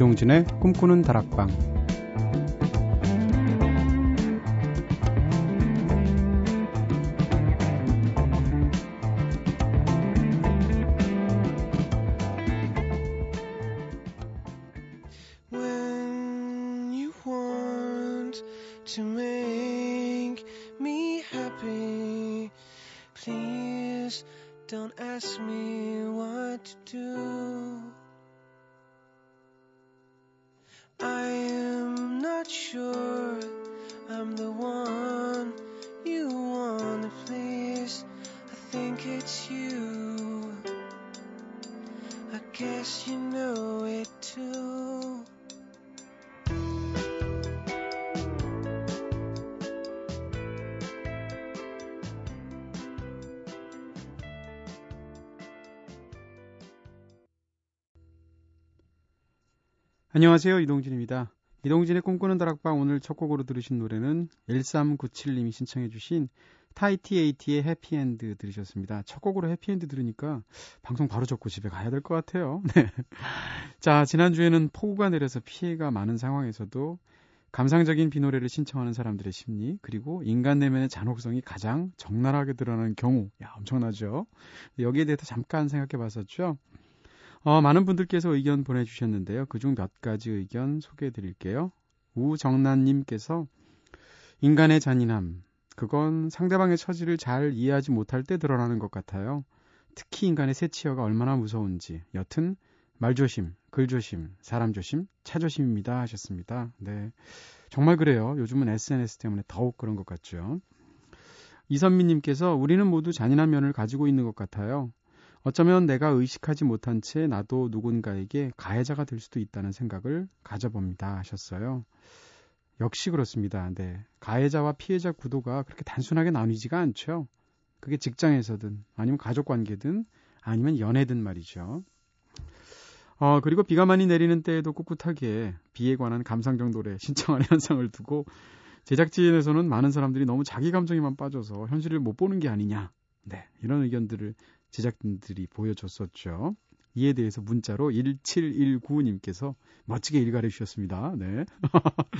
이동진의 꿈꾸는 다락방 안녕하세요. 이동진입니다. 이동진의 꿈꾸는 다락방 오늘 첫 곡으로 들으신 노래는 1397님이 신청해 주신 Tahiti Eighty의 해피엔드 들으셨습니다. 첫 곡으로 해피엔드 들으니까 방송 바로 접고 집에 가야 될 것 같아요. 네. 자, 지난주에는 폭우가 내려서 피해가 많은 상황에서도 감상적인 비 노래를 신청하는 사람들의 심리, 그리고 인간 내면의 잔혹성이 가장 적나라하게 드러나는 경우, 야, 엄청나죠? 여기에 대해서 잠깐 생각해 봤었죠. 어, 많은 분들께서 의견 보내주셨는데요. 그중 몇 가지 의견 소개해 드릴게요. 우정란님께서 인간의 잔인함. 그건 상대방의 처지를 잘 이해하지 못할 때 드러나는 것 같아요. 특히 인간의 새치어가 얼마나 무서운지. 여튼 말조심, 글조심, 사람조심, 차조심입니다 하셨습니다. 네. 정말 그래요. 요즘은 SNS 때문에 더욱 그런 것 같죠. 이선미님께서 우리는 모두 잔인한 면을 가지고 있는 것 같아요. 어쩌면 내가 의식하지 못한 채 나도 누군가에게 가해자가 될 수도 있다는 생각을 가져봅니다 하셨어요. 역시 그렇습니다. 네. 가해자와 피해자 구도가 그렇게 단순하게 나뉘지가 않죠. 그게 직장에서든 아니면 가족 관계든 아니면 연애든 말이죠. 어, 그리고 비가 많이 내리는 때에도 꿋꿋하게 비에 관한 감상적 노래 신청하는 현상을 두고 제작진에서는 많은 사람들이 너무 자기 감정에만 빠져서 현실을 못 보는 게 아니냐. 네. 이런 의견들을 제작진들이 보여줬었죠. 이에 대해서 문자로 1719님께서 멋지게 일가해 주셨습니다. 네.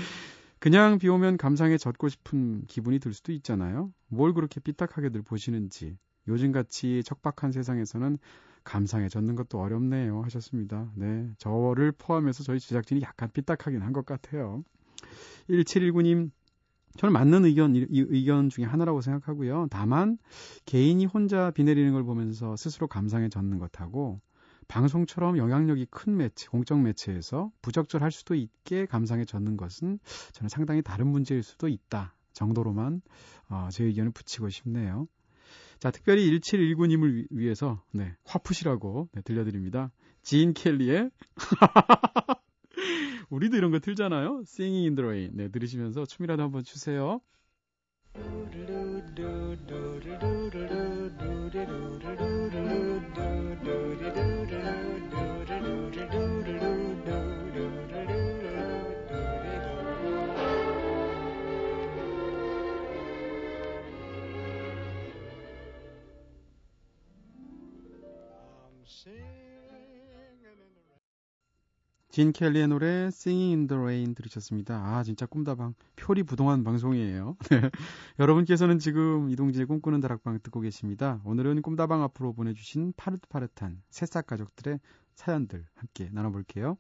그냥 비 오면 감상에 젖고 싶은 기분이 들 수도 있잖아요. 뭘 그렇게 삐딱하게들 보시는지. 요즘같이 척박한 세상에서는 감상에 젖는 것도 어렵네요. 하셨습니다. 네. 저를 포함해서 저희 제작진이 약간 삐딱하긴 한 것 같아요. 1719님, 저는 맞는 의견, 이 의견 중에 하나라고 생각하고요. 다만, 개인이 혼자 비 내리는 걸 보면서 스스로 감상에 젖는 것하고, 방송처럼 영향력이 큰 매체, 공적 매체에서 부적절할 수도 있게 감상에 젖는 것은 저는 상당히 다른 문제일 수도 있다. 정도로만 어, 제 의견을 붙이고 싶네요. 자, 특별히 1719님을 위해서 네, 화푸시라고 네, 들려드립니다. 지인 켈리의 우리도 이런 거 틀잖아요. Singing in the Rain. 네, 들으시면서 춤이라도 한번 추세요. 진 켈리의 노래 Singing in the Rain 들으셨습니다. 아 진짜 꿈다방 표리 부동한 방송이에요. 네. 여러분께서는 지금 이동진의 꿈꾸는 다락방 듣고 계십니다. 오늘은 꿈다방 앞으로 보내주신 파릇파릇한 새싹 가족들의 사연들 함께 나눠볼게요.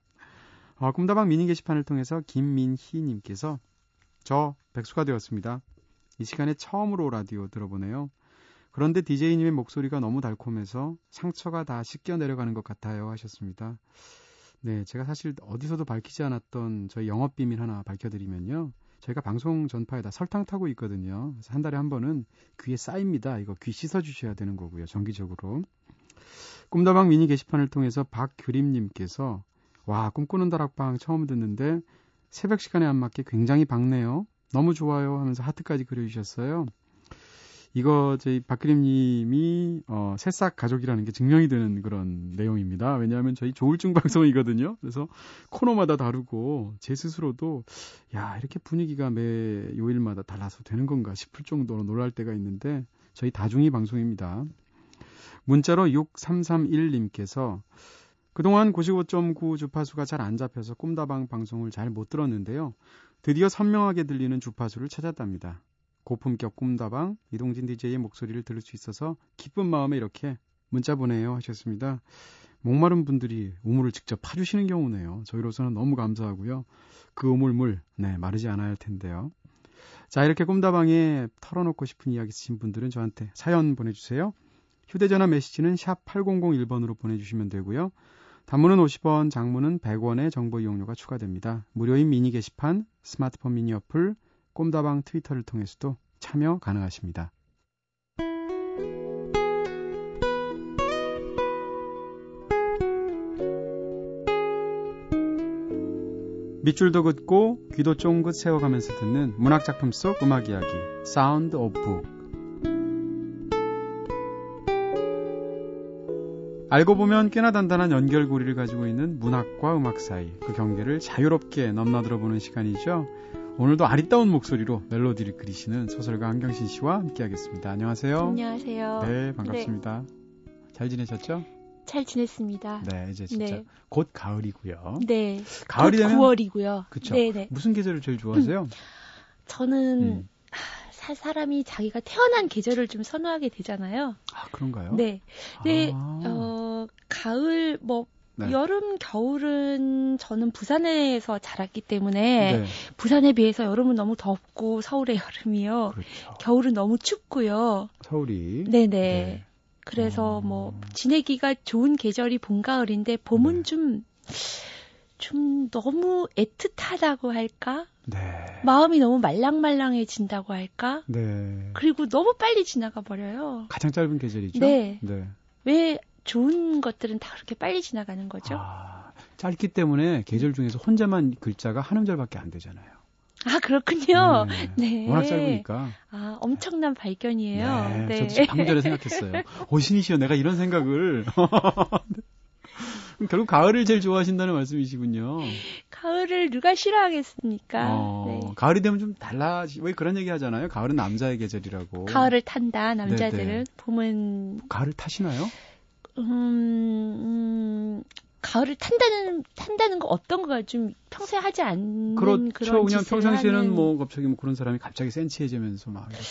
어, 꿈다방 미니 게시판을 통해서 김민희님께서 저 백수가 되었습니다. 이 시간에 처음으로 라디오 들어보네요. 그런데 DJ님의 목소리가 너무 달콤해서 상처가 다 씻겨 내려가는 것 같아요 하셨습니다. 네, 제가 사실 어디서도 밝히지 않았던 저희 영업 비밀 하나 밝혀드리면요. 저희가 방송 전파에다 설탕 타고 있거든요. 그래서 한 달에 한 번은 귀에 쌓입니다. 이거 귀 씻어주셔야 되는 거고요. 정기적으로. 꿈다방 미니 게시판을 통해서 박규림님께서 와 꿈꾸는 다락방 처음 듣는데 새벽 시간에 안 맞게 굉장히 밝네요. 너무 좋아요 하면서 하트까지 그려주셨어요. 이거 저희 박그림님이 어, 새싹 가족이라는 게 증명이 되는 그런 내용입니다. 왜냐하면 저희 조울증 방송이거든요. 그래서 코너마다 다르고 제 스스로도 야 이렇게 분위기가 매 요일마다 달라서 되는 건가 싶을 정도로 놀랄 때가 있는데 저희 다중이 방송입니다. 문자로 6331님께서 그동안 95.9 주파수가 잘 안 잡혀서 꿈다방 방송을 잘 못 들었는데요. 드디어 선명하게 들리는 주파수를 찾았답니다. 고품격 꿈다방 이동진 DJ의 목소리를 들을 수 있어서 기쁜 마음에 이렇게 문자 보내요 하셨습니다. 목마른 분들이 우물을 직접 파주시는 경우네요. 저희로서는 너무 감사하고요. 그 우물물 네 마르지 않아야 할 텐데요. 자 이렇게 꿈다방에 털어놓고 싶은 이야기 있으신 분들은 저한테 사연 보내주세요. 휴대전화 메시지는 샵 8001번으로 보내주시면 되고요. 단문은 50원, 장문은 100원의 정보 이용료가 추가됩니다. 무료인 미니 게시판, 스마트폰 미니 어플, 꼼다방 트위터를 통해서도 참여 가능하십니다. 밑줄도 긋고 귀도 쫑긋 세워가면서 듣는 문학작품 속 음악 이야기 사운드 북 알고 보면 꽤나 단단한 연결고리를 가지고 있는 문학과 음악 사이 그 경계를 자유롭게 넘나들어 보는 시간이죠. 오늘도 아리따운 목소리로 멜로디를 그리시는 소설가 한경신 씨와 함께하겠습니다. 안녕하세요. 안녕하세요. 네, 반갑습니다. 네. 잘 지내셨죠? 잘 지냈습니다. 네, 이제 진짜 네. 곧 가을이고요. 네. 가을이 되면 9월이고요. 그렇죠. 네, 네. 무슨 계절을 제일 좋아하세요? 저는 음. 사람이 자기가 태어난 계절을 좀 선호하게 되잖아요. 아, 그런가요? 네. 네, 아. 어, 가을, 뭐, 네. 여름, 겨울은 저는 부산에서 자랐기 때문에 네. 부산에 비해서 여름은 너무 덥고 서울의 여름이요. 그렇죠. 겨울은 너무 춥고요. 서울이. 네네. 네. 그래서 어... 뭐 지내기가 좋은 계절이 봄, 가을인데 봄은 네. 좀, 좀 너무 애틋하다고 할까? 네. 마음이 너무 말랑말랑해진다고 할까? 네. 그리고 너무 빨리 지나가 버려요. 가장 짧은 계절이죠. 네. 네. 왜 좋은 것들은 다 그렇게 빨리 지나가는 거죠? 아, 짧기 때문에 계절 중에서 혼자만 글자가 한 음절밖에 안 되잖아요. 아 그렇군요. 네. 네. 워낙 짧으니까. 아 엄청난 발견이에요. 네. 네. 저도 방금 전에 생각했어요. 오신이시여 내가 이런 생각을. 결국 가을을 제일 좋아하신다는 말씀이시군요. 가을을 누가 싫어하겠습니까? 어, 네. 가을이 되면 좀 달라지, 왜 그런 얘기 하잖아요? 가을은 남자의 계절이라고. 가을을 탄다, 남자들은. 네네. 봄은. 가을을 타시나요? 음, 음, 가을을 탄다는, 탄다는 거 어떤 거가 좀 평소에 하지 않는 그렇죠. 그런 그냥 평상시에는 하는... 뭐 갑자기 뭐 그런 사람이 갑자기 센치해지면서 막 이렇게.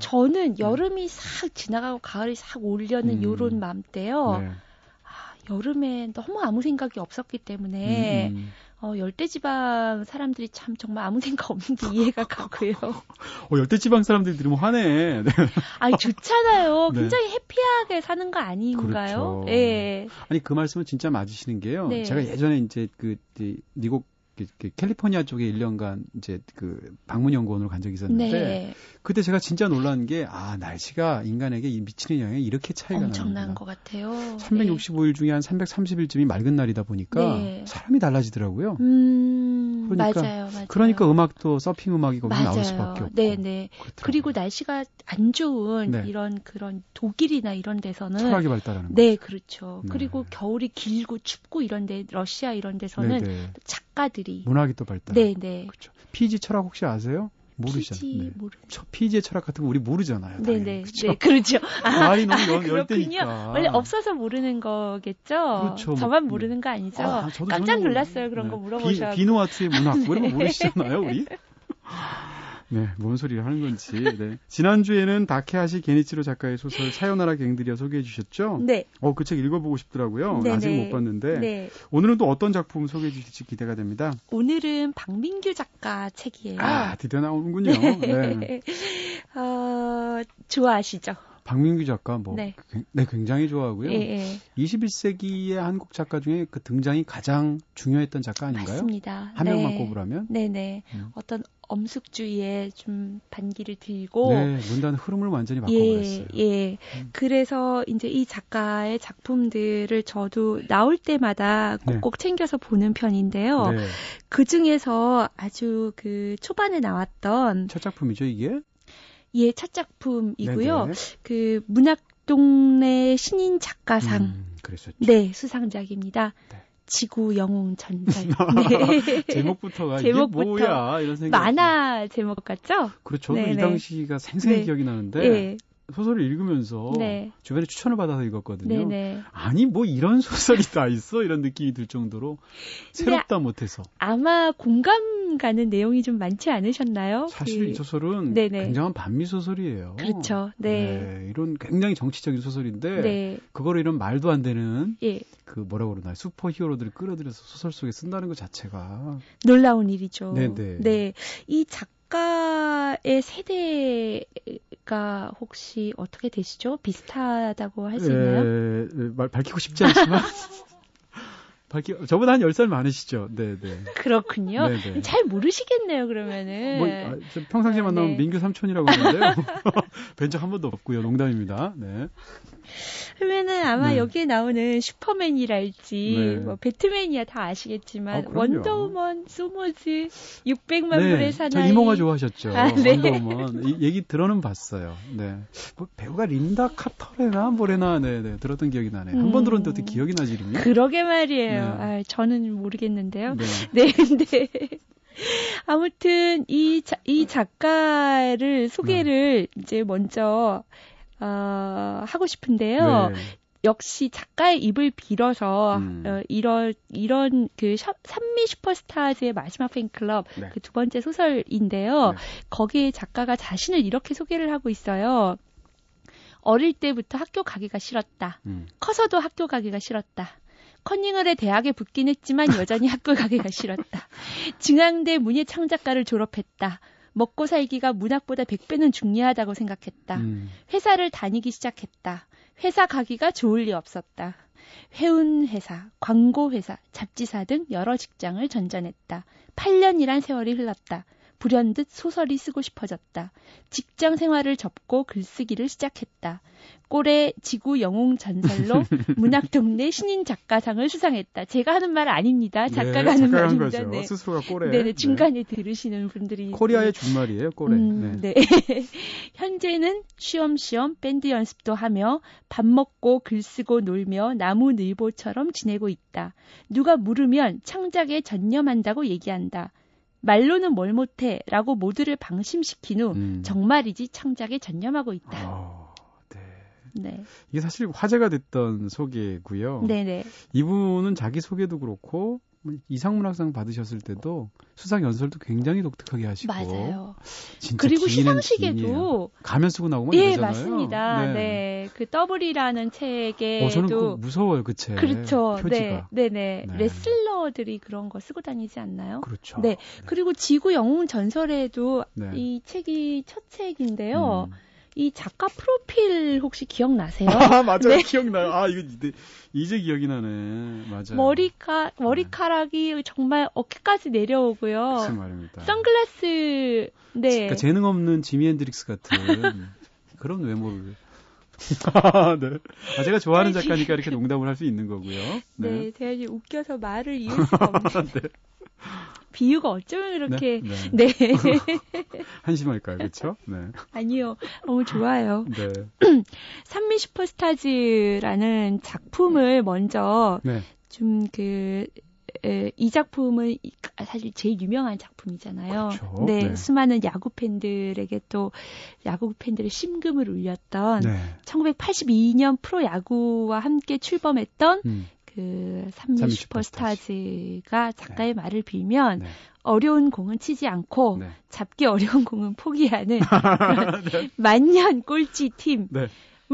저는 네. 여름이 네. 싹 지나가고 가을이 싹 오려는 음. 요런 마음때요. 네. 여름에 너무 아무 생각이 없었기 때문에 음, 음. 어, 열대지방 사람들이 참 정말 아무 생각 없는게 이해가 가고요. 어, 열대지방 사람들이 들으면 화내. 네. 아니, 좋잖아요. 네. 굉장히 해피하게 사는 거 아닌가요? 그렇죠. 예. 아니, 그 말씀은 진짜 맞으시는 게요. 네. 제가 예전에 이제 그, 미국 그, 그 캘리포니아 쪽에 1년간 이제 그 방문 연구원으로 간 적이 있었는데 네. 그때 제가 진짜 놀란 게 아 날씨가 인간에게 미치는 영향이 이렇게 차이가 엄청난 것 같아요. 365일 네. 중에 한 330일쯤이 맑은 날이다 보니까 네. 사람이 달라지더라고요. 음, 그러니까, 맞아요, 맞아요. 그러니까 음악도 서핑 음악이 거기 맞아요. 나올 수밖에 없고. 네, 네. 그리고 날씨가 안 좋은 네. 이런 그런 독일이나 이런 데서는 철학이 발달하는 네, 거죠. 그렇죠. 네. 그리고 겨울이 길고 춥고 이런데 러시아 이런 데서는 네, 네. 작가들 이 문학이 또 발달. 네, 네. 그렇죠. 피지 철학 혹시 아세요? 모르시잖아요. 네. 모르... 피지의 철학 같은 거 우리 모르잖아요. 네네. 네. 그렇죠. 네, 그렇죠. 아, 말이 너무 아, 열대니까. 원래 없어서 모르는 거겠죠. 그렇죠. 뭐, 저만 뭐, 모르는 거 아니죠. 아, 깜짝 놀랐어요. 그런 네. 거 물어보셔. 비, 비누아트의 문학 뭐 이런 거 모르시잖아요, 우리. 네, 뭔 소리를 하는 건지. 네. 지난주에는 다케하시 게니치로 작가의 소설 사요나라 갱들이야 소개해 주셨죠? 네. 어, 그 책 읽어보고 싶더라고요. 네네. 아직 못 봤는데. 네. 오늘은 또 어떤 작품 소개해 주실지 기대가 됩니다. 오늘은 박민규 작가 책이에요. 아, 드디어 나오는군요. 네. 어, 좋아하시죠? 박민규 작가 뭐 네, 네 굉장히 좋아하고요. 예, 예. 21세기의 한국 작가 중에 그 등장이 가장 중요했던 작가 아닌가요? 맞습니다. 한 네. 명만 꼽으라면? 네네. 음. 어떤 엄숙주의에 좀 반기를 들고 네, 문단 흐름을 완전히 바꿔버렸어요. 예, 예. 음. 그래서 이제 이 작가의 작품들을 저도 나올 때마다 꼭꼭 네. 챙겨서 보는 편인데요. 네. 그 중에서 아주 그 초반에 나왔던 첫 작품이죠, 이게? 예, 첫 작품이고요. 네네. 그 문학 동네 신인 작가상. 음, 그랬었죠. 네, 수상작입니다. 네. 지구 영웅 전설. 네. 제목부터가 제목부터 뭐야 이런 생각. 만화 제목 같죠? 그렇죠. 네네. 이 당시가 생생히 네. 기억이 나는데. 네. 소설을 읽으면서 네. 주변에 추천을 받아서 읽었거든요. 네네. 네. 아니 뭐 이런 소설이 다 있어 이런 느낌이 들 정도로 새롭다 못해서 아마 공감 가는 내용이 좀 많지 않으셨나요? 사실 그... 이 소설은 네네. 굉장한 반미 소설이에요. 그렇죠. 네. 네. 이런 굉장히 정치적인 소설인데 네. 그거를 이런 말도 안 되는 예. 그 뭐라 그러나 슈퍼히어로들을 끌어들여서 소설 속에 쓴다는 것 자체가 놀라운 일이죠. 네네. 네. 이 작. 작가의 세대가 혹시 어떻게 되시죠? 비슷하다고 할 수 있나요? 예, 말 밝히고 싶지 않지만 밝히 저보다 한 10살 많으시죠. 네, 네. 그렇군요. 네네. 네. 잘 모르시겠네요, 그러면은. 뭐, 아, 평상시에 만나면 네. 민규 삼촌이라고 하는데요. 뵌적한 번도 없고요. 농담입니다. 네. 그러면은 아마 네. 여기에 나오는 슈퍼맨이랄지 네. 뭐 배트맨이야 다 아시겠지만 아, 원더우먼, 소머즈, 600만 네. 불의 사나이. 저 이모가 좋아하셨죠. 아, 네. 원더우먼 이, 얘기 들어는 봤어요. 네. 뭐 배우가 린다 카터레나 뭐래나 네, 네. 들었던 기억이 나네 요. 음. 한번 들었는데 어떻게 기억이 나지 이름이? 그러게 말이에요. 네. 아, 저는 모르겠는데요. 네. 네. 네. 아무튼 이, 자, 이 작가를 소개를 네. 이제 먼저 어, 하고 싶은데요. 네. 역시 작가의 입을 빌어서 음. 어, 이런 이런 그 산미 슈퍼스타즈의 마지막 팬클럽 네. 그두 번째 소설인데요. 네. 거기에 작가가 자신을 이렇게 소개를 하고 있어요. 어릴 때부터 학교 가기가 싫었다. 음. 커서도 학교 가기가 싫었다. 커닝을 해 대학에 붙긴 했지만 여전히 학교 가기가 싫었다. 중앙대 문예창작과를 졸업했다. 먹고 살기가 문학보다 100배는 중요하다고 생각했다. 음. 회사를 다니기 시작했다. 회사 가기가 좋을 리 없었다. 회운 회사, 광고 회사, 잡지사 등 여러 직장을 전전했다. 8년이란 세월이 흘렀다. 불현듯 소설이 쓰고 싶어졌다. 직장 생활을 접고 글쓰기를 시작했다. 꼴의 지구 영웅 전설로 문학 동네 신인 작가상을 수상했다. 제가 하는 말 아닙니다. 네, 작가가 네, 하는 말입니다. 거죠. 네. 스스로가 꼴에. 네네, 중간에 네. 들으시는 분들이. 코리아의 준말이에요, 꼴에. 음, 네. 네. 현재는 쉬엄쉬엄 밴드 연습도 하며 밥 먹고 글 쓰고 놀며 나무늘보처럼 지내고 있다. 누가 물으면 창작에 전념한다고 얘기한다. 말로는 뭘 못해 라고 모두를 방심시킨 후 음. 정말이지 창작에 전념하고 있다. 어, 네. 네. 이게 사실 화제가 됐던 소개고요. 네네. 이분은 자기 소개도 그렇고 이상문학상 받으셨을 때도 수상 연설도 굉장히 독특하게 하시고 맞아요. 그리고 시상식에도 가면 쓰고 나오면 예 되잖아요. 맞습니다. 네. 네. 그 더블이라는 책에도 어, 저는 그 무서워요 그 책. 그렇죠. 표지가. 네, 네, 네. 레슬러들이 그런 거 쓰고 다니지 않나요? 그렇죠. 네. 네. 그리고 지구 영웅 전설에도 네. 이 책이 첫 책인데요. 음. 이 작가 프로필 혹시 기억나세요? 아, 맞아요. 네. 기억나요. 아, 이거 이제, 이제 기억이 나네. 맞아요. 머리카, 머리카락이 네. 정말 어깨까지 내려오고요. 무슨 말입니다. 선글라스, 네. 그러니까 재능 없는 지미 앤드릭스 같은 그런 외모를. 네. 아, 제가 좋아하는 작가니까 이렇게 농담을 할 수 있는 거고요. 네. 네, 제가 이제 웃겨서 말을 이을 수가 없는데. 네. 비유가 어쩌면 이렇게 네, 네. 네. 한심할까요, 그렇죠? 네. 아니요, 너무 좋아요. 네. 산미 슈퍼스타즈라는 작품을 먼저 네. 좀그 이 작품은 사실 제일 유명한 작품이잖아요. 그렇죠. 네, 네, 수많은 야구 팬들에게 또 야구 팬들의 심금을 울렸던 네. 1982년 프로 야구와 함께 출범했던 음. 그 삼미 슈퍼스타즈가 작가의 네. 말을 빌면 네. 어려운 공은 치지 않고 네. 잡기 어려운 공은 포기하는 네. 만년 꼴찌 팀.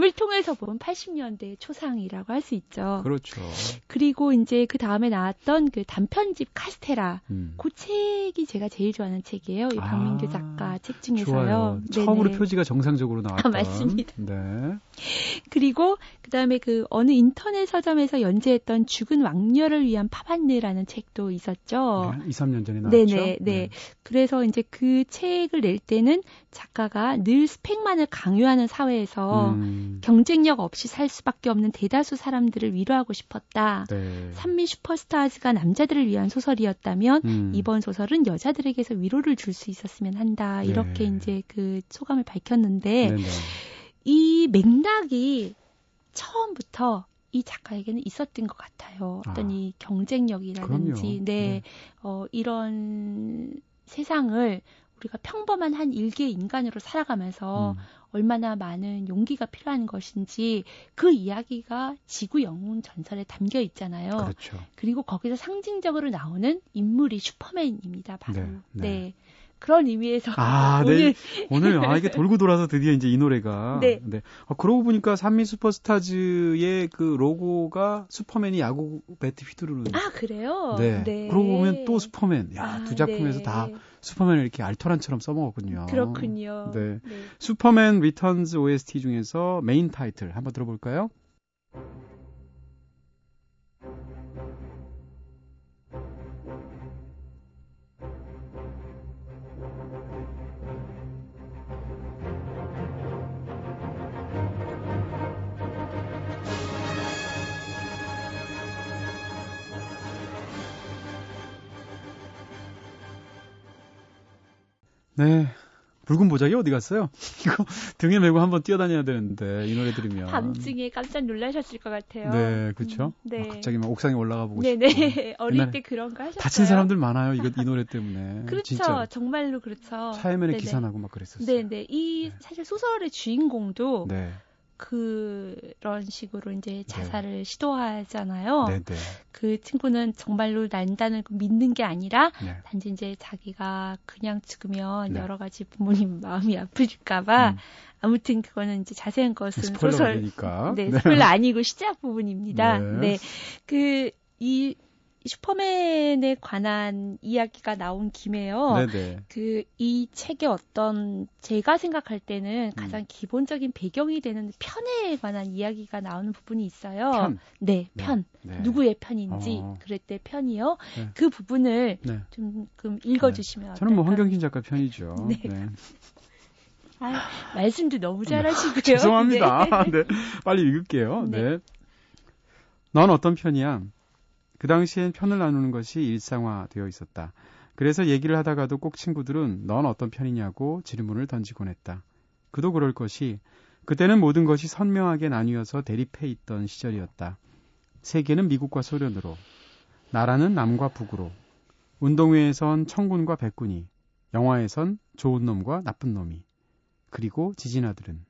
네. 을 통해서 본 80년대 초상이라고 할 수 있죠. 그렇죠. 그리고 이제 그 다음에 나왔던 그 단편집 카스테라. 음. 그 책이 제가 제일 좋아하는 책이에요. 이 박민규 아, 작가 책 중에서요. 처음으로 표지가 정상적으로 나왔던. 아, 맞습니다. 네. 그리고 그 다음에 그 어느 인터넷 서점에서 연재했던 죽은 왕녀를 위한 파반느라는 책도 있었죠. 네, 2, 3년 전에 나왔죠. 네네, 네. 네. 그래서 이제 그 책을 낼 때는 작가가 늘 스펙만을 강요하는 사회에서 음. 경쟁력 없이 살 수밖에 없는 대다수 사람들을 위로하고 싶었다. 네. 산미 슈퍼스타즈가 남자들을 위한 소설이었다면 음. 이번 소설은 여자들에게서 위로를 줄 수 있었으면 한다. 이렇게 네. 이제 그 소감을 밝혔는데 네네. 이 맥락이 처음부터 이 작가에게는 있었던 것 같아요. 어떤 아, 이 경쟁력이라든지, 네, 네, 어, 이런 세상을 우리가 평범한 한 일개의 인간으로 살아가면서 음. 얼마나 많은 용기가 필요한 것인지 그 이야기가 지구 영웅 전설에 담겨 있잖아요. 그렇죠. 그리고 거기서 상징적으로 나오는 인물이 슈퍼맨입니다. 바로. 네. 네. 네. 그런 의미에서 아, 오늘 네. 오늘 아 이게 돌고 돌아서 드디어 이제 이 노래가 네. 네. 아, 그러고 보니까 삼미 슈퍼스타즈의 그 로고가 슈퍼맨이 야구 배트 휘두르는 아 그래요? 네. 네. 그러고 보면 또 슈퍼맨. 야, 아, 두 작품에서 네. 다 슈퍼맨을 이렇게 알토란처럼 써먹었군요. 그렇군요. 네. 네. Superman Returns OST 중에서 main title 한번 들어볼까요? 네. 붉은 보자기 어디 갔어요? 이거 등에 메고 한번 뛰어다녀야 되는데 이 노래 들으면 밤중에 깜짝 놀라셨을 것 같아요. 네, 그렇죠. 음, 네. 갑자기 막 옥상에 올라가 보고 네네. 싶고. 어릴 때 그런 거 하셨어요? 다친 사람들 많아요. 이거 이 노래 때문에. 그렇죠. 진짜. 정말로 그렇죠. 차에면에 기사 나고 막 그랬었어요. 네네. 이 네. 사실 소설의 주인공도 네. 그런 식으로 이제 네. 자살을 네. 시도하잖아요. 네 네. 그 친구는 정말로 난다는 믿는 게 아니라 네. 단지 이제 자기가 그냥 죽으면 네. 여러 가지 부모님 마음이 아프실까봐 음. 아무튼 그거는 이제 자세한 것은 소설 네, 네, 스포일러 아니고 시작 부분입니다. 네. 네. 그이 슈퍼맨에 관한 이야기가 나온 김에요. 그 이 책의 어떤 제가 생각할 때는 가장 음. 기본적인 배경이 되는 편에 관한 이야기가 나오는 부분이 있어요. 편. 네, 네, 편. 네. 누구의 편인지 어. 그럴 때 편이요. 네. 그 부분을 네. 좀 읽어주시면. 저는 뭐 황경신 작가 편이죠. 네. 아, 말씀도 너무 잘하시고요. 죄송합니다. 네. 빨리 읽을게요. 네. 넌 어떤 편이야? 그 당시엔 편을 나누는 것이 일상화되어 있었다. 그래서 얘기를 하다가도 꼭 친구들은 넌 어떤 편이냐고 질문을 던지곤 했다. 그도 그럴 것이 그때는 모든 것이 선명하게 나뉘어서 대립해 있던 시절이었다. 세계는 미국과 소련으로, 나라는 남과 북으로, 운동회에선 청군과 백군이, 영화에선 좋은 놈과 나쁜 놈이, 그리고 지진아들은.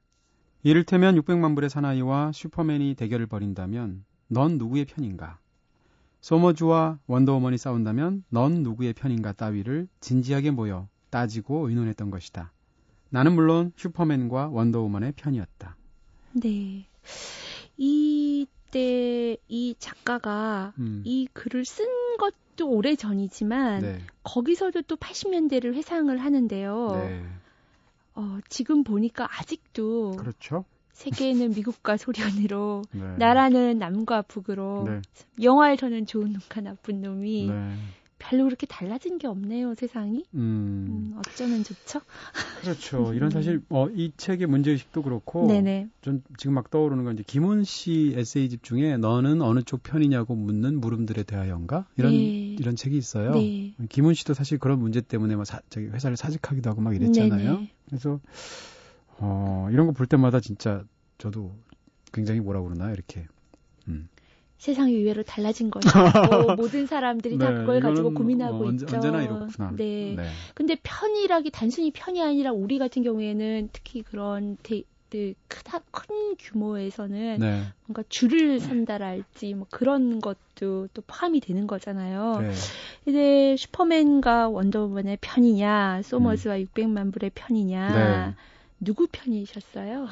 이를테면 600만 불의 사나이와 슈퍼맨이 대결을 벌인다면 넌 누구의 편인가? 소머주와 원더우먼이 싸운다면 넌 누구의 편인가 따위를 진지하게 모여 따지고 의논했던 것이다. 나는 물론 슈퍼맨과 원더우먼의 편이었다. 네. 이때 이 작가가 음. 이 글을 쓴 것도 오래 전이지만 네. 거기서도 또 80년대를 회상을 하는데요. 네. 어, 지금 보니까 아직도 그렇죠. 세계는 미국과 소련으로 네. 나라는 남과 북으로 네. 영화에서는 좋은 놈과 나쁜 놈이 네. 별로 그렇게 달라진 게 없네요 세상이 음. 음 어쩌면 좋죠 그렇죠 이런 사실 어, 이 책의 문제의식도 그렇고 네네. 전 지금 막 떠오르는 건 이제 김훈 씨 에세이집 중에 너는 어느 쪽 편이냐고 묻는 물음들에 대하여인가 이런 네. 이런 책이 있어요 네. 김훈 씨도 사실 그런 문제 때문에 막 사, 저기 회사를 사직하기도 하고 막 이랬잖아요 네네. 그래서 어, 이런 거 볼 때마다 진짜 저도 굉장히 뭐라 그러나 이렇게 음. 세상이 의외로 달라진 것이고 모든 사람들이 네, 다 그걸 가지고 고민하고 어, 있죠. 언제나 이렇구나. 네. 네. 근데 편이라기 단순히 편이 아니라 우리 같은 경우에는 특히 그런 데, 그 크다 큰 규모에서는 네. 뭔가 줄을 선다랄지 뭐 그런 것도 또 포함이 되는 거잖아요. 네. 이제 슈퍼맨과 원더우먼의 편이냐, 소머즈와 음. 600만 불의 편이냐. 네. 누구 편이셨어요?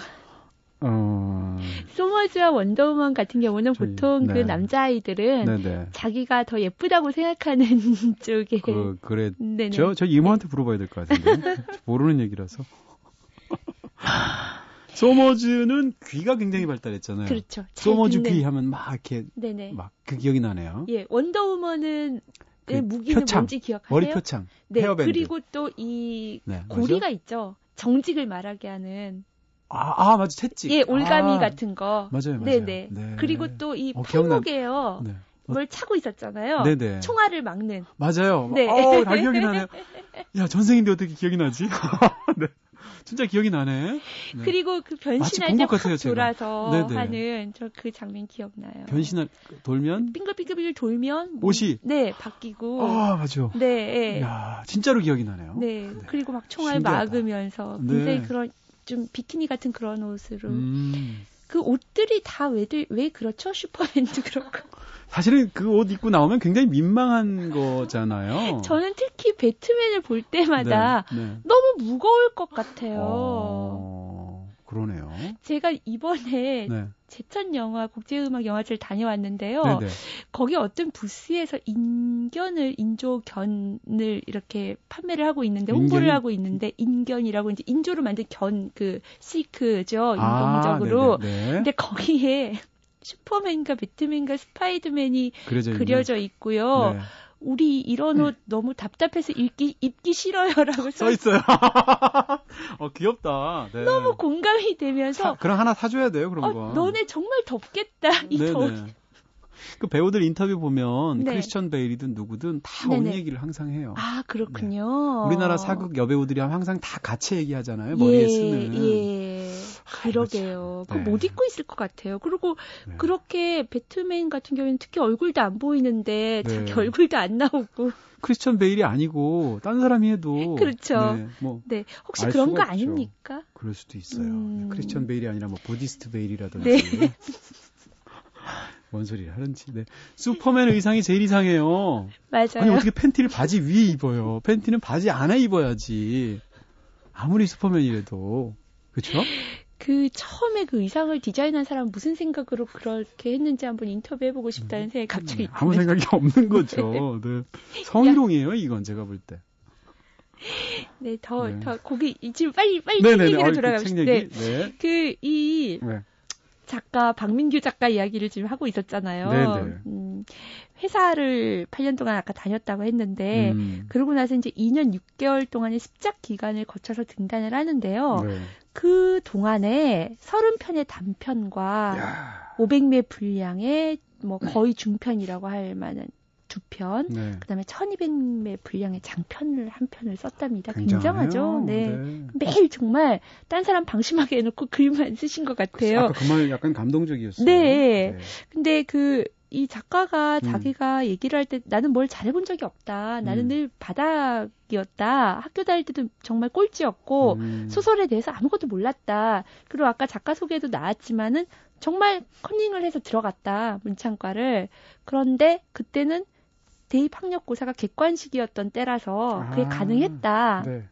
어... 소머즈와 원더우먼 같은 경우는 저희, 보통 그 네. 그 남자아이들은 네네. 자기가 더 예쁘다고 생각하는 쪽에. 그, 그랬죠? 저 이모한테 물어봐야 될 것 같은데. 모르는 얘기라서. 소머즈는 귀가 굉장히 발달했잖아요. 그렇죠. 소머즈 귀 하면 막 이렇게 네네. 막 그 기억이 나네요. 예, 원더우먼은 그 무기는 표창, 뭔지 기억하세요? 머리 표창, 네, 헤어밴드. 그리고 또이 네, 고리가 맞아? 있죠. 정직을 말하게 하는 아, 아 맞아 채찍. 예, 올가미 아, 같은 거. 맞아요, 맞아요. 네네. 네. 그리고 또이 어, 팔목에요. 네. 뭘 차고 있었잖아요. 네네. 총알을 막는. 맞아요. 네. 어, 다 기억이 나네요. 야, 전생인데 어떻게 기억이 나지? 네. 진짜 기억이 나네. 네. 그리고 그 변신할 때확 돌아서 네네. 하는 저 그 장면 기억나요. 변신할 돌면 빙글빙글빙글 돌면 뭐, 옷이 네 바뀌고 아 맞아. 네. 예. 야 진짜로 기억이 나네요. 네. 네. 그리고 막 총알 신기하다. 막으면서 굉장히 네. 그런 좀 비키니 같은 그런 옷으로. 음. 그 옷들이 다왜왜 그렇죠? 슈퍼맨도 그렇고. 사실은 그 옷 입고 나오면 굉장히 민망한 거잖아요. 저는 특히 배트맨을 볼 때마다 네, 네. 너무 무거울 것 같아요. 어, 그러네요. 제가 이번에 네. 제천 영화 국제음악 영화제를 다녀왔는데요. 네네. 네. 거기 어떤 부스에서 인견을 인조견을 이렇게 판매를 하고 있는데 홍보를 인견? 하고 있는데 인견이라고 이제 인조로 만든 견그 실크죠 인공적으로. 아, 근데 거기에 슈퍼맨과 배트맨과 스파이더맨이 그려져, 그려져 있고요. 네. 우리 이런 옷 너무 답답해서 입기 입기 싫어요라고 써 있어요. 어 귀엽다. 네. 너무 공감이 되면서 사, 그럼 하나 사줘야 돼요 그런 어, 거. 너네 정말 덥겠다 이 더위. 그 배우들 인터뷰 보면 네. 크리스천 베일이든 누구든 다옷 얘기를 항상 해요. 아 그렇군요. 네. 우리나라 사극 여배우들이 항상 다 같이 얘기하잖아요. 머리에 예, 쓰는. 예. 그러게요. 네. 그못 입고 있을 것 같아요. 그리고 네. 그렇게 배트맨 같은 경우에는 특히 얼굴도 안 보이는데 네. 자기 얼굴도 안 나오고. 크리스천 베일이 아니고 딴 사람이 해도 그렇죠. 네, 뭐 네. 혹시 그런 거 없죠. 아닙니까? 그럴 수도 있어요. 음... 크리스천 베일이 아니라 뭐 보디스트 베일이라든지. 네. 뭔 소리를 하는지. 네. 슈퍼맨 의상이 제일 이상해요. 맞아요. 아니 어떻게 팬티를 바지 위에 입어요? 팬티는 바지 안에 입어야지. 아무리 슈퍼맨이라도. 그렇죠? 그 처음에 그 의상을 디자인한 사람 무슨 생각으로 그렇게 했는지 한번 인터뷰해보고 싶다는 음. 생각이 갑자기 네, 아무 생각이 없는 거죠. 네. 성희롱이에요 이건 제가 볼 때. 네, 더, 네. 더, 거기, 지금 빨리, 빨리 책 얘기로 돌아가고 네. 네. 그, 이, 네. 작가 박민규 작가 이야기를 지금 하고 있었잖아요. 네네. 음, 회사를 8년 동안 아까 다녔다고 했는데 음. 그러고 나서 이제 2년 6개월 동안의 습작 기간을 거쳐서 등단을 하는데요. 네. 그 동안에 30편의 단편과 야. 500매 분량의 뭐 거의 중편이라고 할 만한 두 편, 네. 그다음에 1200매 분량의 장편을 한 편을 썼답니다. 굉장하죠. 네. 네. 매일 정말 딴 사람 방심하게 해놓고 글만 쓰신 것 같아요. 아까 그 말 약간 감동적이었어요. 네. 네. 근데 그 이 작가가 음. 자기가 얘기를 할 때 나는 뭘 잘해본 적이 없다. 나는 음. 늘 바닥이었다. 학교 다닐 때도 정말 꼴찌였고 음. 소설에 대해서 아무것도 몰랐다. 그리고 아까 작가 소개도 나왔지만은 정말 컨닝을 해서 들어갔다 문창과를. 그런데 그때는 대입 학력고사가 객관식이었던 때라서 그게 아, 가능했다. 네.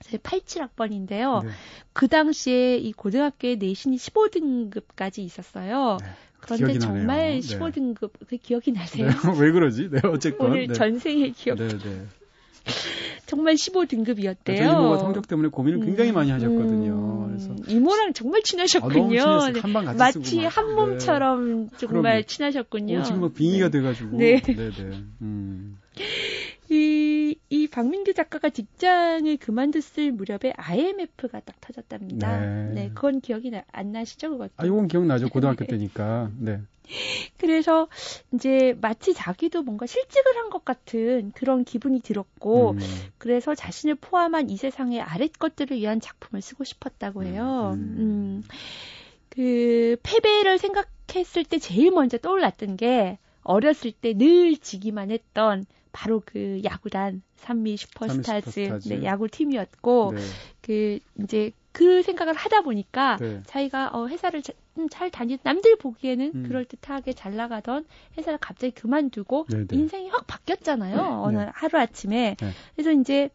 제 87학번인데요. 네. 그 당시에 이 고등학교의 내신이 15등급까지 있었어요. 네. 그런데 정말 15등급 그 기억이 나세요? 네. 왜 그러지? 네, 어쨌건 오늘 네. 전생의 기억. 네, 네. 정말 15등급이었대요. 이모가 성적 때문에 고민을 굉장히 음, 많이 하셨거든요. 그래서 이모랑 정말 친하셨군요. 아, 한방 같이 마치 한 몸처럼 네. 정말 그럼요. 친하셨군요. 어, 지금 막 빙의가 네. 돼가지고. 네. 네, 네. 음. 이, 이 박민규 작가가 직장을 그만뒀을 무렵에 IMF가 딱 터졌답니다. 네. 네 그건 기억이 나, 안 나시죠, 그것도? 아, 이건 기억나죠. 고등학교 때니까. 네. 그래서 이제 마치 자기도 뭔가 실직을 한 것 같은 그런 기분이 들었고, 음. 그래서 자신을 포함한 이 세상의 아랫 것들을 위한 작품을 쓰고 싶었다고 해요. 음. 음. 그 패배를 생각했을 때 제일 먼저 떠올랐던 게 어렸을 때 늘 지기만 했던 바로 그 야구단 산미 슈퍼스타즈, 슈퍼스타즈. 네, 야구 팀이었고 네. 그 이제 그 생각을 하다 보니까 네. 자기가 어 회사를 자, 음, 잘 다니 남들 보기에는 음. 그럴 듯하게 잘 나가던 회사를 갑자기 그만두고 네네. 네. 인생이 확 바뀌었잖아요. 네. 어느 네. 하루 아침에 네. 그래서 이제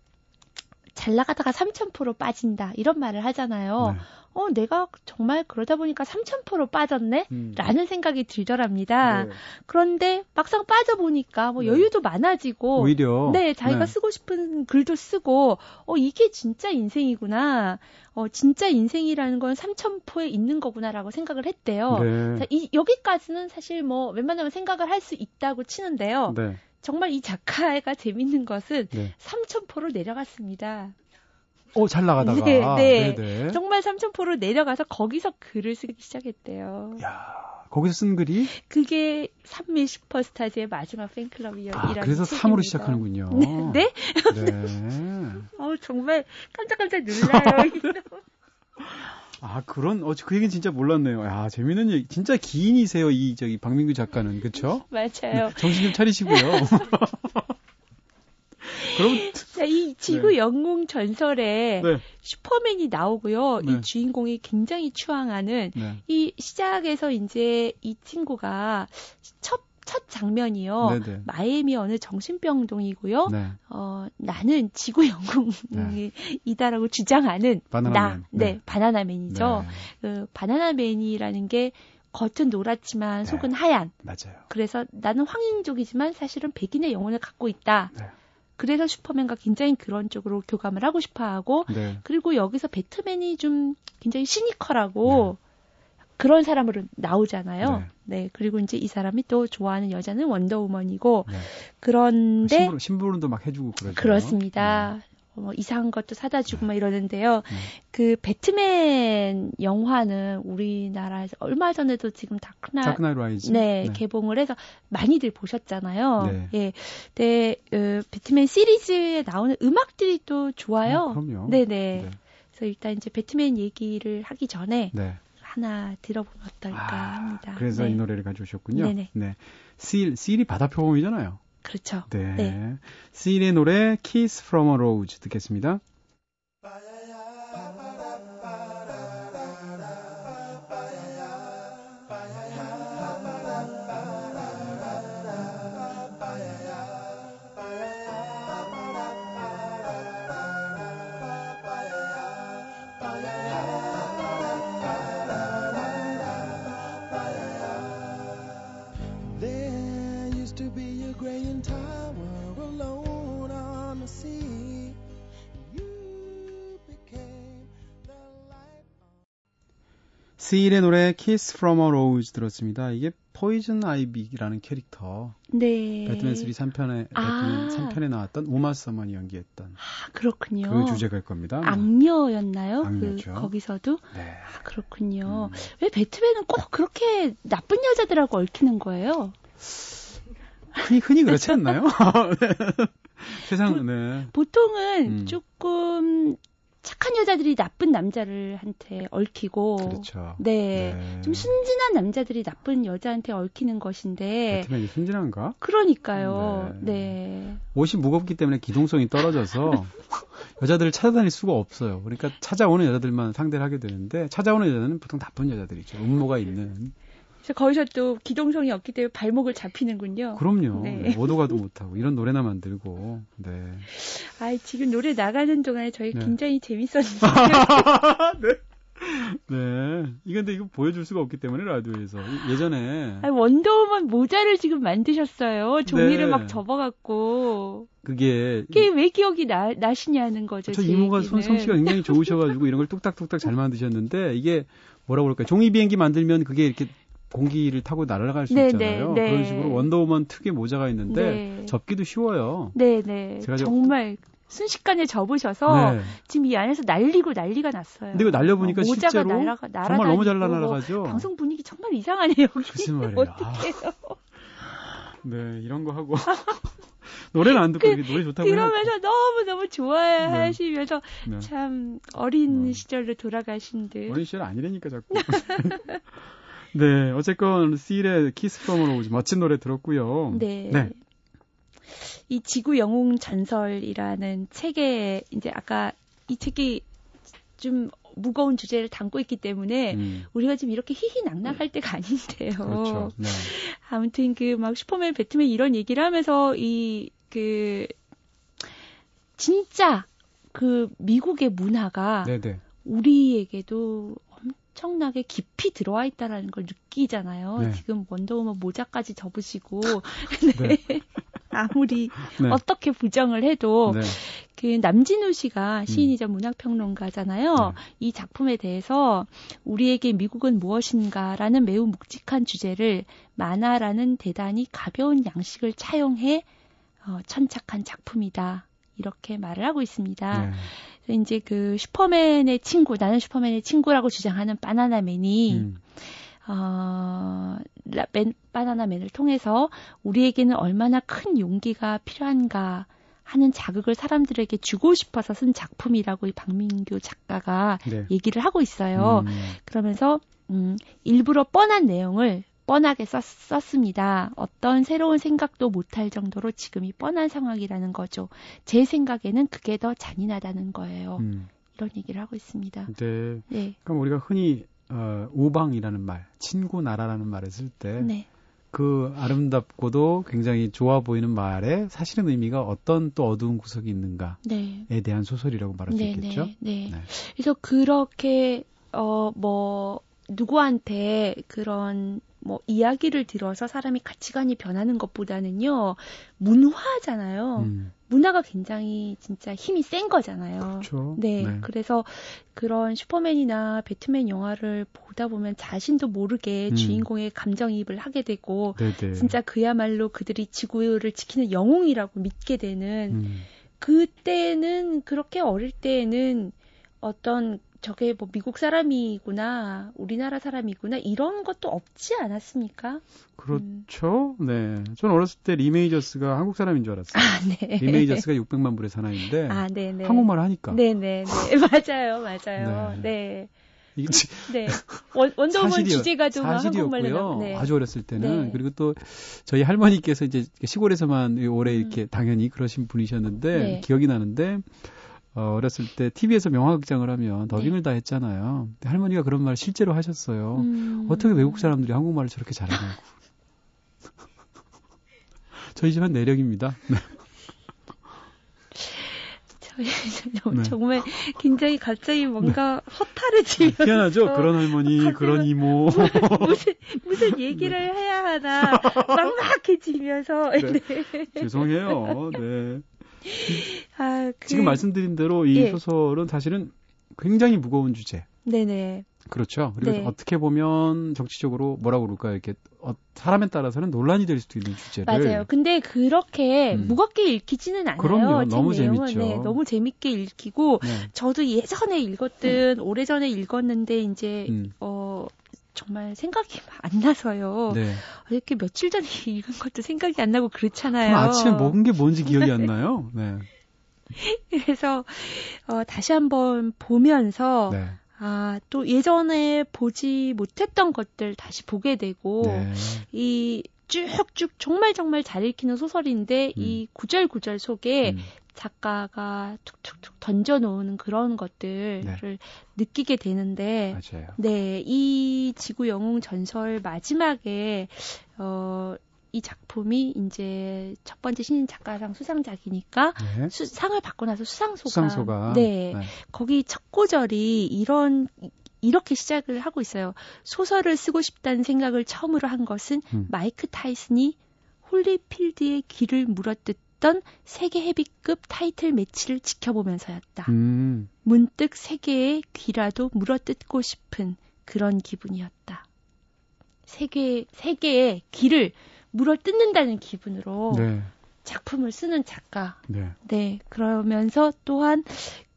잘 나가다가 3,000% 빠진다 이런 말을 하잖아요. 어, 내가 정말 그러다 보니까 3,000%로 빠졌네? 음. 라는 생각이 들더랍니다. 네. 그런데 막상 빠져보니까 뭐 네. 여유도 많아지고. 오히려. 네, 자기가 네. 쓰고 싶은 글도 쓰고, 어, 이게 진짜 인생이구나. 어, 진짜 인생이라는 건 3,000포에 있는 거구나라고 생각을 했대요. 네. 자, 이, 여기까지는 사실 뭐 웬만하면 생각을 할 수 있다고 치는데요. 네. 정말 이 작가가 재밌는 것은 네. 3,000포로 내려갔습니다. 어, 잘 나가다가. 네, 네. 네네. 정말 삼천포로 내려가서 거기서 글을 쓰기 시작했대요. 야 거기서 쓴 글이? 그게 삼미 슈퍼스타즈의 마지막 팬클럽이라는 아, 그래서. 3으로 시작하는군요. 네? 네. 네. 어, 정말 깜짝깜짝 놀라요. 아 그런 어 그 얘기는 진짜 몰랐네요. 야 재밌는 얘기. 진짜 기인이세요 이 저기 박민규 작가는 그렇죠? 맞아요. 네, 정신 좀 차리시고요. 그럼 자, 이 지구 네. 영웅 전설에 네. 슈퍼맨이 나오고요. 네. 이 주인공이 굉장히 추앙하는 네. 이 시작에서 이제 이 친구가 첫 첫 장면이요. 네네. 마이애미 어느 정신병동이고요. 네. 어, 나는 지구 영웅이다라고 네. 주장하는 바나나맨. 나, 네, 네. 바나나맨이죠. 네. 그 바나나맨이라는 게 겉은 노랗지만 네. 속은 하얀. 맞아요. 그래서 나는 황인족이지만 사실은 백인의 영혼을 갖고 있다. 네. 그래서 슈퍼맨과 굉장히 그런 쪽으로 교감을 하고 싶어 하고, 네. 그리고 여기서 배트맨이 좀 굉장히 시니컬하고, 네. 그런 사람으로 나오잖아요. 네. 네. 그리고 이제 이 사람이 또 좋아하는 여자는 원더우먼이고 네. 그런데 심부름, 심부름도 막 해주고 그러죠. 그렇습니다. 네. 뭐 이상한 것도 사다 주고 막 이러는데요. 네. 그 배트맨 영화는 우리나라에서 얼마 전에도 지금 Dark Kn- Dark Knight Rises 네, 네, 개봉을 해서 많이들 보셨잖아요. 네. 예. 네, 어, 배트맨 시리즈에 나오는 음악들이 또 좋아요. 음, 그럼요. 네네. 네. 그래서 일단 이제 배트맨 얘기를 하기 전에 네. 하나 들어보면 어떨까 아, 합니다. 그래서 네. 이 노래를 가져오셨군요. 네네. 네. Seal, Seal이 바다 표범이잖아요. 그렇죠. 네. 네. 실의 노래 Kiss from a Rose 듣겠습니다. 스일의 노래 Kiss from a Rose 들었습니다. 이게 포이즌 아이비라는 캐릭터. 네. 배트맨 3 3편에 아. 배트맨 3편에 나왔던 우마 서먼이 연기했던. 아, 그렇군요. 그 주제가일 겁니다. 악녀였나요? 악녀죠. 그, 거기서도? 네. 아, 그렇군요. 음. 왜 배트맨은 꼭 그렇게 나쁜 여자들하고 얽히는 거예요? 흔히, 흔히 그렇지 않나요? 세상은, 네. 보통은 음. 조금 착한 여자들이 나쁜 남자를 한테 얽히고 그렇죠. 네. 네. 좀 순진한 남자들이 나쁜 여자한테 얽히는 것인데 배트맨이 순진한가? 그러니까요. 네. 네. 옷이 무겁기 때문에 기동성이 떨어져서 여자들을 찾아다닐 수가 없어요. 그러니까 찾아오는 여자들만 상대를 하게 되는데 찾아오는 여자는 보통 나쁜 여자들이죠. 음모가 있는. 그래서 거기서 또 기동성이 없기 때문에 발목을 잡히는군요. 그럼요. 네. 오도 가도 못하고 이런 노래나 만들고. 네. 아 지금 노래 나가는 동안에 저희 네. 굉장히 재밌었는데. 네. 네. 이건데 이거 보여줄 수가 없기 때문에 라디오에서 예전에 아니, 원더우먼 모자를 지금 만드셨어요. 종이를 네. 막 접어갖고. 그게 그게 왜 기억이 나, 나시냐는 거죠. 저 이모가 손 솜씨가 굉장히 좋으셔가지고 이런 걸 뚝딱뚝딱 잘 만드셨는데 이게 뭐라고 그럴까요? 종이 비행기 만들면 그게 이렇게 공기를 타고 날아갈 수 네, 있잖아요. 네, 네. 그런 식으로 원더우먼 특유의 모자가 있는데 네. 접기도 쉬워요. 네, 네. 제가 정말 순식간에 접으셔서 네. 지금 이 안에서 날리고 난리가 났어요. 근데 이거 날려보니까 어, 실제로 날아가, 정말 너무 잘 날아가죠. 방송 분위기 정말 이상하네요. 글쎄 말이에요. 어떡해요. 아. 네, 이런 거 하고 노래는 안 듣고 그, 노래 좋다고 그러면서 너무 너무 좋아하시면서 네. 참 어린 네. 시절로 돌아가신 듯. 어린 시절 아니라니까 자꾸. 네, 어쨌건 Seal의 Kiss from Rose 멋진 노래 들었고요. 네. 네. 이 지구 영웅 전설이라는 책에 이제 아까 이 책이 좀 무거운 주제를 담고 있기 때문에 음. 우리가 지금 이렇게 희희낙낙할 때가 아닌데요. 그렇죠. 네. 아무튼 그 막 슈퍼맨, 배트맨 이런 얘기를 하면서 이 그 진짜 그 미국의 문화가 네네. 우리에게도 엄청나게 깊이 들어와 있다라는 걸 느끼잖아요. 네. 지금 원더우먼 모자까지 접으시고 네. 네. 아무리 네. 어떻게 부정을 해도 네. 그 남진우 씨가 시인이자 음. 문학평론가잖아요. 네. 이 작품에 대해서 우리에게 미국은 무엇인가라는 매우 묵직한 주제를 만화라는 대단히 가벼운 양식을 차용해 어, 천착한 작품이다. 이렇게 말을 하고 있습니다. 네. 이제 그 슈퍼맨의 친구, 나는 슈퍼맨의 친구라고 주장하는 바나나맨이 음. 어, 맨, 바나나맨을 통해서 우리에게는 얼마나 큰 용기가 필요한가 하는 자극을 사람들에게 주고 싶어서 쓴 작품이라고 이 박민규 작가가 네. 얘기를 하고 있어요. 음. 그러면서 음, 일부러 뻔한 내용을 뻔하게 썼, 썼습니다. 어떤 새로운 생각도 못할 정도로 지금이 뻔한 상황이라는 거죠. 제 생각에는 그게 더 잔인하다는 거예요. 음. 이런 얘기를 하고 있습니다. 네. 네. 그럼 우리가 흔히 어, 우방이라는 말, 친구 나라라는 말을 쓸때 네. 그 아름답고도 굉장히 좋아 보이는 말에 사실은 의미가 어떤 또 어두운 구석이 있는가에 네. 대한 소설이라고 말할 네, 수 있겠죠. 네, 네. 네. 그래서 그렇게 어 뭐 누구한테 그런 뭐 이야기를 들어서 사람이 가치관이 변하는 것보다는요 문화잖아요. 음. 문화가 굉장히 진짜 힘이 센 거잖아요. 그렇죠. 네, 네, 그래서 그런 슈퍼맨이나 배트맨 영화를 보다 보면 자신도 모르게 음. 주인공의 감정이입을 하게 되고 네네. 진짜 그야말로 그들이 지구를 지키는 영웅이라고 믿게 되는 음. 그때는 그렇게 어릴 때에는 어떤 저게 뭐 미국 사람이구나, 우리나라 사람이구나, 이런 것도 없지 않았습니까? 그렇죠. 음. 네. 전 어렸을 때 리 메이저스가 한국 사람인 줄 알았어요. 아, 네. 리 메이저스가 600만 불의 사나이인데. 아, 네, 네. 한국말을 하니까. 네 네, 네. 맞아요, 맞아요. 네. 네. 네. 원, 원더우먼 주제가도 한국말로 네. 아주 어렸을 때는 네. 그리고 또 저희 할머니께서 이제 시골에서만 오래 음. 이렇게 당연히 그러신 분이셨는데 네. 기억이 나는데 어, 어렸을 때 TV에서 명화극장을 하면 더빙을 네. 다 했잖아요. 할머니가 그런 말 실제로 하셨어요. 음... 어떻게 외국 사람들이 한국말을 저렇게 잘하냐고. 저희 집안 내력입니다. 네. 저희 네. 정말 굉장히 갑자기 뭔가 네. 허탈해지면서 희한하죠? 그런 할머니, 그런 이모 무슨 무슨 얘기를 해야 하나 막막해지면서 네. 네. 죄송해요. 네. 아, 그... 지금 말씀드린 대로 이 예. 소설은 사실은 굉장히 무거운 주제. 네네. 그렇죠. 그리고 네. 어떻게 보면 정치적으로 뭐라고 그럴까요? 이렇게 어, 사람에 따라서는 논란이 될 수도 있는 주제를. 맞아요. 근데 그렇게 음. 무겁게 읽히지는 않아요. 그럼요. 너무 재밌죠. 네, 너무 재밌게 읽히고 네. 저도 예전에 읽었든 음. 오래전에 읽었는데 이제 음. 어 정말 생각이 안 나서요. 네. 이렇게 며칠 전에 읽은 것도 생각이 안 나고 그렇잖아요. 아침에 먹은 게 뭔지 기억이 안 나요. 네. 그래서 어, 다시 한번 보면서 네. 아, 또 예전에 보지 못했던 것들 다시 보게 되고 네. 이 쭉쭉 정말 정말 잘 읽히는 소설인데 음. 이 구절 구절 속에 음. 작가가 툭툭툭 던져놓는 그런 것들을 네. 느끼게 되는데, 맞아요. 네, 이 지구 영웅 전설 마지막에 어. 이 작품이 이제 첫 번째 신인 작가상 수상작이니까 네. 수, 상을 받고 나서 수상소감, 수상소감. 네, 네, 거기 첫 구절이 이런 이렇게 시작을 하고 있어요. 소설을 쓰고 싶다는 생각을 처음으로 한 것은 음. 마이크 타이슨이 홀리필드의 귀를 물어뜯었던 세계 헤비급 타이틀 매치를 지켜보면서였다. 음. 문득 세계의 귀라도 물어뜯고 싶은 그런 기분이었다. 세계 세계의 귀를 물어뜯는다는 기분으로 네. 작품을 쓰는 작가. 네. 네. 그러면서 또한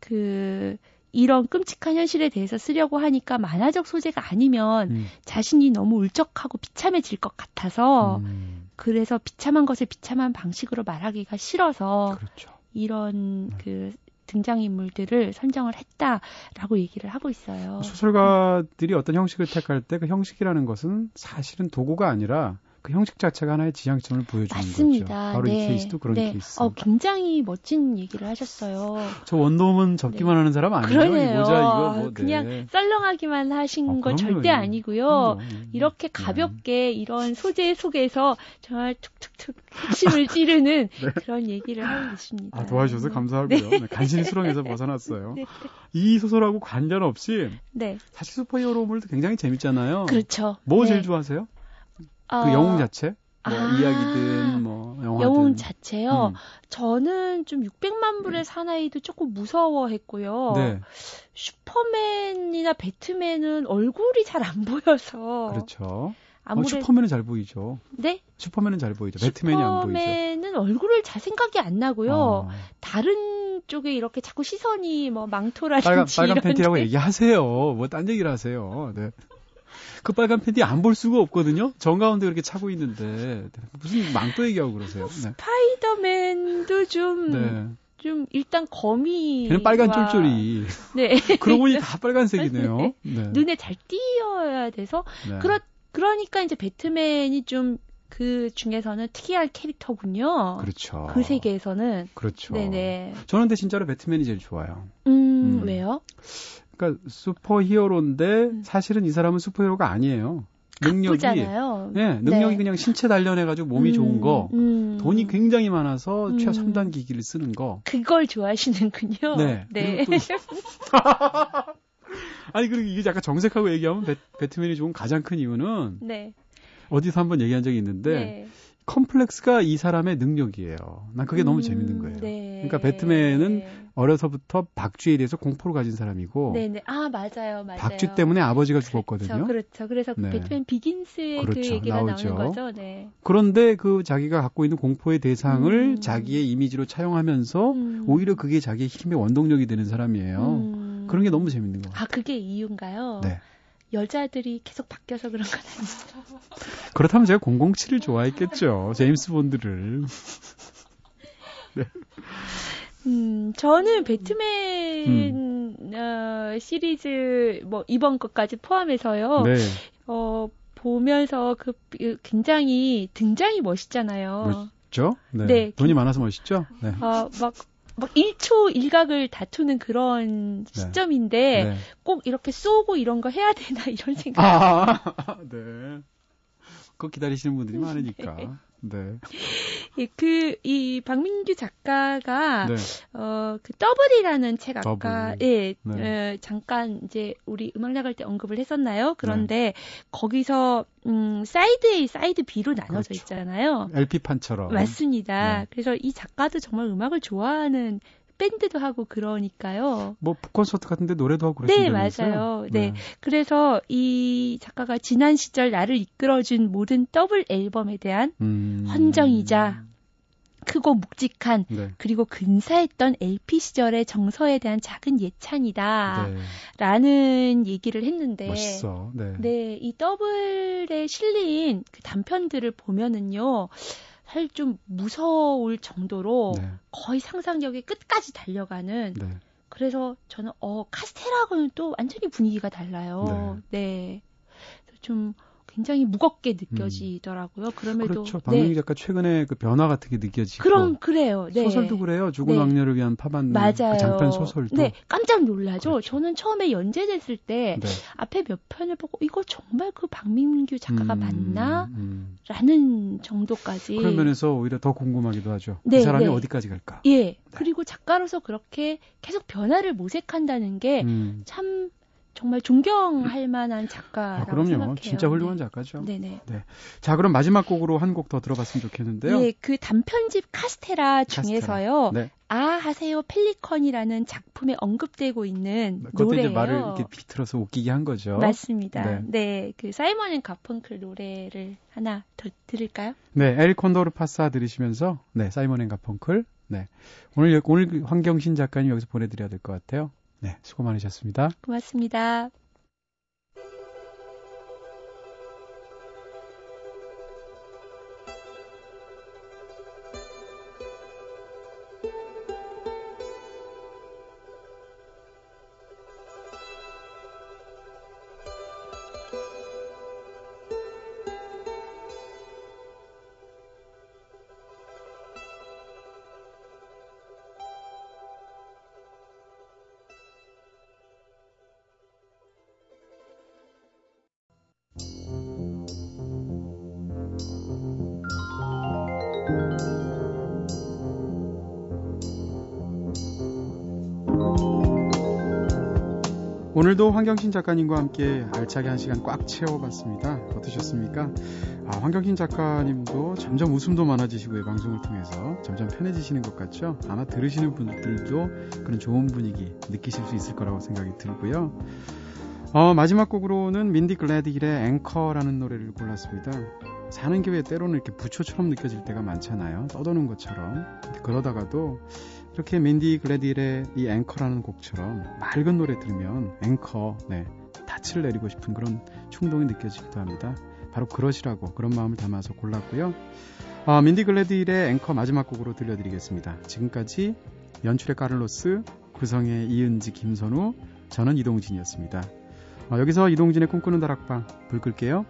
그 이런 끔찍한 현실에 대해서 쓰려고 하니까 만화적 소재가 아니면 음. 자신이 너무 울적하고 비참해질 것 같아서 음. 그래서 비참한 것을 비참한 방식으로 말하기가 싫어서 그렇죠. 이런 네. 그 등장인물들을 선정을 했다라고 얘기를 하고 있어요. 소설가들이 어떤 형식을 택할 때 그 형식이라는 것은 사실은 도구가 아니라 그 형식 자체가 하나의 지향점을 보여주는 맞습니다. 거죠. 바로 네. 이 케이스도 그런 네. 케이스. 어, 굉장히 멋진 얘기를 하셨어요. 저 원더우먼 접기만 네. 하는 사람 아니에요? 그러네요. 이 모자 이거 뭐, 네. 그냥 썰렁하기만 하신 어, 건 절대 아니고요. 그럼요. 이렇게 네. 가볍게 이런 소재 속에서 정말 툭툭툭 핵심을 찌르는 네. 그런 얘기를 하고 계십니다. 아, 도와주셔서 감사하고요. 간신히 수렁에서 벗어났어요. 이 소설하고 관련 없이 사실 슈퍼히어로물도 굉장히 재밌잖아요. 그렇죠. 뭐 제일 좋아하세요? 그 어... 영웅 자체? 뭐 아, 이야기든 뭐 영화든 영웅 자체요. 음. 저는 좀 600만 불의 사나이도 조금 무서워했고요. 네. 슈퍼맨이나 배트맨은 얼굴이 잘 안 보여서 그렇죠. 아무래도 어, 슈퍼맨은 잘 보이죠. 네? 슈퍼맨은 잘 보이죠. 배트맨이 안 보이죠. 슈퍼맨은 얼굴을 잘 생각이 안 나고요. 아. 다른 쪽에 이렇게 자꾸 시선이 뭐 망토라든지 빨간, 빨간 팬티라고 얘기하세요. 뭐 딴 얘기를 하세요. 네. 그 빨간 팬티 안 볼 수가 없거든요. 정가운데 그렇게 차고 있는데 무슨 망토 얘기하고 그러세요? 네. 스파이더맨도 좀. 네. 좀 일단 거미 걔는 빨간 쫄쫄이. 네. 그러고 보니 다 빨간색이네요. 네. 네. 눈에 잘 띄어야 돼서 네. 그렇 그러니까 이제 배트맨이 좀그 중에서는 특이한 캐릭터군요. 그렇죠. 그 세계에서는. 그렇죠. 네네. 저는 근데 진짜로 배트맨이 제일 좋아요. 음, 음. 왜요? 그러니까 슈퍼히어로인데 음. 사실은 이 사람은 슈퍼히어로가 아니에요. 능력이 바쁘잖아요. 네, 능력이 네. 그냥 신체 단련해 가지고 몸이 음, 좋은 거. 음. 돈이 굉장히 많아서 음. 최첨단 기기를 쓰는 거. 그걸 좋아하시는군요. 네. 네. 아니 그리고 이게 약간 정색하고 얘기하면 배, 배트맨이 좋은 가장 큰 이유는 네. 어디서 한번 얘기한 적이 있는데 네. 컴플렉스가 이 사람의 능력이에요. 난 그게 음, 너무 재밌는 거예요. 네. 그러니까 배트맨은 어려서부터 박쥐에 대해서 공포를 가진 사람이고. 네네. 아, 맞아요. 맞아요. 박쥐 때문에 아버지가 그렇죠, 죽었거든요. 그렇죠. 그래서 네. 배트맨 비긴스의 그 그렇죠, 그 얘기가 나오죠. 나오는 거죠. 네. 그런데 그 자기가 갖고 있는 공포의 대상을 음. 자기의 이미지로 차용하면서 음. 오히려 그게 자기의 힘의 원동력이 되는 사람이에요. 음. 그런 게 너무 재밌는 거 같아요. 아, 그게 이유인가요? 네. 여자들이 계속 바뀌어서 그런 건 아니죠. 그렇다면 제가 007을 좋아했겠죠. 제임스 본드를. 네. 음, 저는 배트맨 음. 어, 시리즈 뭐 이번 것까지 포함해서요. 네. 어, 보면서 그, 그 굉장히 등장이 멋있잖아요. 멋있죠? 네. 네. 돈이 많아서 멋있죠? 네. 어, 막막 1초 일각을 다투는 그런 네. 시점인데 네. 꼭 이렇게 쏘고 이런 거 해야 되나 이런 생각. 아, 네. 그거 기다리시는 분들이 많으니까. 네. 네. 예, 그, 이, 박민규 작가가, 네. 어, 그, 더블이라는 책 아까, 더블. 예, 네. 어, 잠깐 이제 우리 음악 나갈 때 언급을 했었나요? 그런데 네. 거기서, 음, 사이드 A, 사이드 B로 나눠져 그렇죠. 있잖아요. LP판처럼. 맞습니다. 네. 그래서 이 작가도 정말 음악을 좋아하는 밴드도 하고 그러니까요. 뭐 북콘서트 같은데 노래도 하고 그러시는 네, 맞아요. 네. 네. 그래서 이 작가가 지난 시절 나를 이끌어준 모든 더블 앨범에 대한 음... 헌정이자 크고 묵직한 네. 그리고 근사했던 LP 시절의 정서에 대한 작은 예찬이다. 네. 라는 얘기를 했는데 멋있어. 네. 네, 이 더블에 실린 그 단편들을 보면은요. 사실 좀 무서울 정도로 네. 거의 상상력의 끝까지 달려가는 네. 그래서 저는 어 카스테라하고는 또 완전히 분위기가 달라요. 네. 네. 좀 굉장히 무겁게 느껴지더라고요. 음. 그럼에도 그렇죠. 박명희 네. 작가 최근에 그 변화 같은 게 느껴지고 그럼 그래요. 네. 소설도 그래요. 죽은 네. 왕녀를 위한 파반 그 맞아요. 그 장편 소설도 네 깜짝 놀라죠. 그렇죠. 저는 처음에 연재됐을 때 네. 앞에 몇 편을 보고 이거 정말 그 박민규 작가가 음, 맞나? 음. 라는 정도까지 그런 면에서 오히려 더 궁금하기도 하죠. 네, 이 사람이 네. 어디까지 갈까? 예. 네. 그리고 작가로서 그렇게 계속 변화를 모색한다는 게참 음. 정말 존경할 만한 작가라고 아, 그럼요. 생각해요. 진짜 훌륭한 네. 작가죠. 네네. 네. 자, 그럼 마지막 곡으로 한 곡 더 들어봤으면 좋겠는데요. 네, 그 단편집 카스테라 중에서요. 네. 아 하세요 펠리컨이라는 작품에 언급되고 있는 네, 노래예요. 이제 말을 이렇게 비틀어서 웃기게 한 거죠. 맞습니다. 네, 네 그 사이먼 앤 가펑클 노래를 하나 더 들을까요? 네, El Condor Pasa 들으시면서 네 사이먼 앤 가펑클 네 오늘 오늘 황경신 작가님 여기서 보내드려야 될 것 같아요. 네, 수고 많으셨습니다. 고맙습니다. 오늘도 황경신 작가님과 함께 알차게 한 시간 꽉 채워봤습니다. 어떠셨습니까? 아, 황경신 작가님도 점점 웃음도 많아지시고 이 방송을 통해서 점점 편해지시는 것 같죠? 아마 들으시는 분들도 그런 좋은 분위기 느끼실 수 있을 거라고 생각이 들고요. 어, 마지막 곡으로는 민디 글래디힐의 앵커라는 노래를 골랐습니다. 사는 게 왜 때로는 이렇게 부초처럼 느껴질 때가 많잖아요. 떠도는 것처럼. 그러다가도 이렇게 민디 글래디의 이 앵커라는 곡처럼 맑은 노래 들으면 앵커, 네, 다 끝을 내리고 싶은 그런 충동이 느껴지기도 합니다. 바로 그러시라고 그런 마음을 담아서 골랐고요. 아, 민디 글래디의 앵커 마지막 곡으로 들려드리겠습니다. 지금까지 연출의 카를로스, 구성의 이은지, 김선우, 저는 이동진이었습니다. 아, 여기서 이동진의 꿈꾸는 다락방 불 끌게요.